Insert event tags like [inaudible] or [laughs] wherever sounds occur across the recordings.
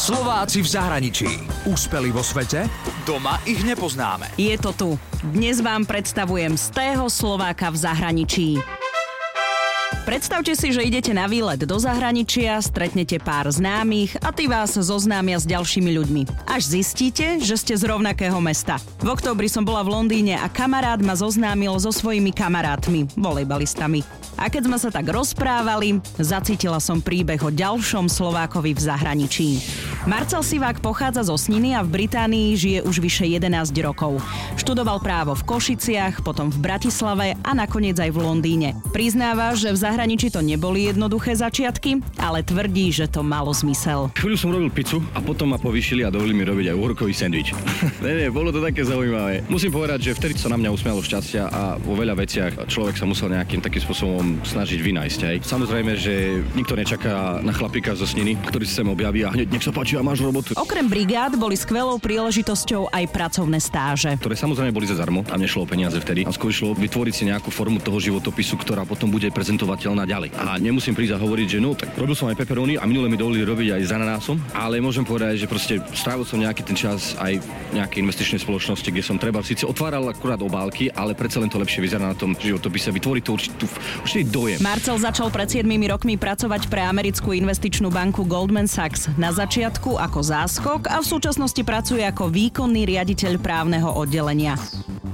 Slováci v zahraničí. Úspeli vo svete? Doma ich nepoznáme. Je to tu. Dnes vám predstavujem z tého Slováka v zahraničí. Predstavte si, že idete na výlet do zahraničia, stretnete pár známych a tí vás zoznámia s ďalšími ľuďmi. Až zistíte, že ste z rovnakého mesta. V októbri som bola v Londýne a kamarát ma zoznámil so svojimi kamarátmi, volejbalistami. A keď sme sa tak rozprávali, zacítila som príbeh o ďalšom Slovákovi v zahraničí. Marcel Sivák pochádza zo Sniny a v Británii žije už vyše 11 rokov. Študoval právo v Košiciach, potom v Bratislave a nakoniec aj v Londýne. Priznáva, že v zahraničí to neboli jednoduché začiatky, ale tvrdí, že to malo zmysel. Chvíľu som robil pizzu a potom ma povýšili a dovolili mi robiť aj uhorkový sendvič. [laughs] ne, ne, bolo to také zaujímavé. Musím povedať, že vtedy sa na mňa usmialo šťastia a vo veľa veciach človek sa musel nejakým takým spôsobom snažiť vynajsť. Aj. Samozrejme, že nikto nečaká na chlapika zo sniny, ktorý sa sem objaví a hneď nech sa páči a máš robotu. Okrem brigád boli skvelou príležitosťou aj pracovné stáže. Ktoré samozrejme boli zadarmo a nešlo o peniaze vtedy. A skôr išlo vytvoriť si nejakú formu toho životopisu, ktorá potom bude prezentovateľná ďalej. A nemusím prísť a hovoriť, že no, tak robil som aj peperóny a minule mi dovolili robiť aj s ananásom, ale môžem povedať, že proste strávil som nejaký ten čas aj v nejakej investičnej spoločnosti, kde som treba síce otváral akurát obálky, ale predsa len to lepšie vyzerá na tom životopise, vytvoriť to určitý, určitý dojem. Marcel začal pred 7 rokmi pracovať pre americkú investičnú banku Goldman Sachs. Na začiatku ako záskok a v súčasnosti pracuje ako výkonný riaditeľ právneho oddelenia.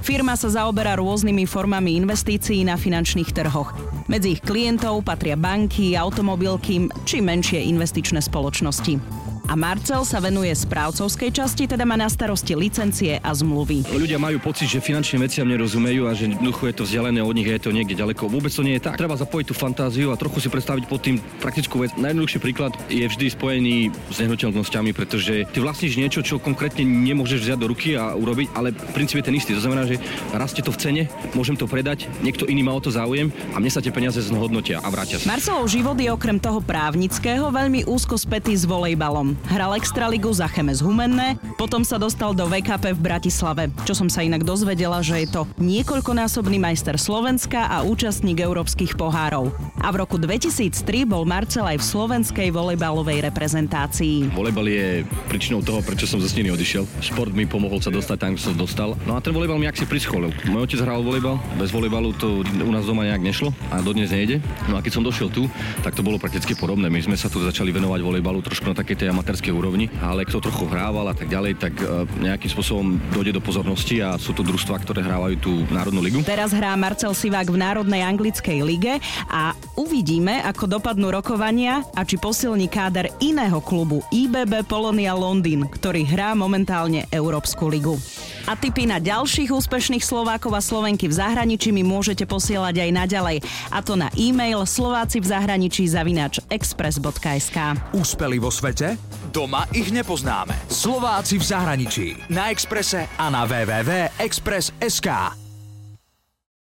Firma sa zaoberá rôznymi formami investícií na finančných trhoch. Medzi ich klientov patria banky, automobilky či menšie investičné spoločnosti a Marcel sa venuje správcovskej časti, teda má na starosti licencie a zmluvy. Ľudia majú pocit, že finančným veciam nerozumejú a že jednoducho je to vzdialené od nich, je to niekde ďaleko. Vôbec to nie je tak. Treba zapojiť tú fantáziu a trochu si predstaviť pod tým praktickú vec. Najjednoduchší príklad je vždy spojený s nehnuteľnosťami, pretože ty vlastníš niečo, čo konkrétne nemôžeš vziať do ruky a urobiť, ale princíp je ten istý. To znamená, že rastie to v cene, môžem to predať, niekto iný má o to záujem a mne sa tie peniaze zhodnotia a vrátia sa. Marcelov život je okrem toho právnického veľmi úzko spätý s volejbalom. Hral Extraligu za Chemes Humenné, potom sa dostal do VKP v Bratislave. Čo som sa inak dozvedela, že je to niekoľkonásobný majster Slovenska a účastník európskych pohárov. A v roku 2003 bol Marcel aj v slovenskej volejbalovej reprezentácii. Volejbal je príčinou toho, prečo som zo Sniny odišiel. Šport mi pomohol sa dostať tam, kde som dostal. No a ten volejbal mi ak si prischolil. Môj otec hral volejbal, bez volejbalu to u nás doma nejak nešlo a dodnes nejde. No a keď som došiel tu, tak to bolo prakticky podobné. My sme sa tu začali venovať volejbalu trošku na takej tej amatérskej úrovni, ale kto trochu hrával a tak ďalej, tak e, nejakým spôsobom dojde do pozornosti a sú to družstva, ktoré hrávajú tú Národnú ligu. Teraz hrá Marcel Sivák v Národnej anglickej lige a uvidíme, ako dopadnú rokovania a či posilní káder iného klubu IBB Polonia Londýn, ktorý hrá momentálne Európsku ligu. A tipy na ďalších úspešných Slovákov a Slovenky v zahraničí mi môžete posielať aj naďalej. A to na e-mail slováci v zahraničí zavinač express.sk. Úspeli vo svete? Doma ich nepoznáme. Slováci v zahraničí. Na Exprese a na www.express.sk.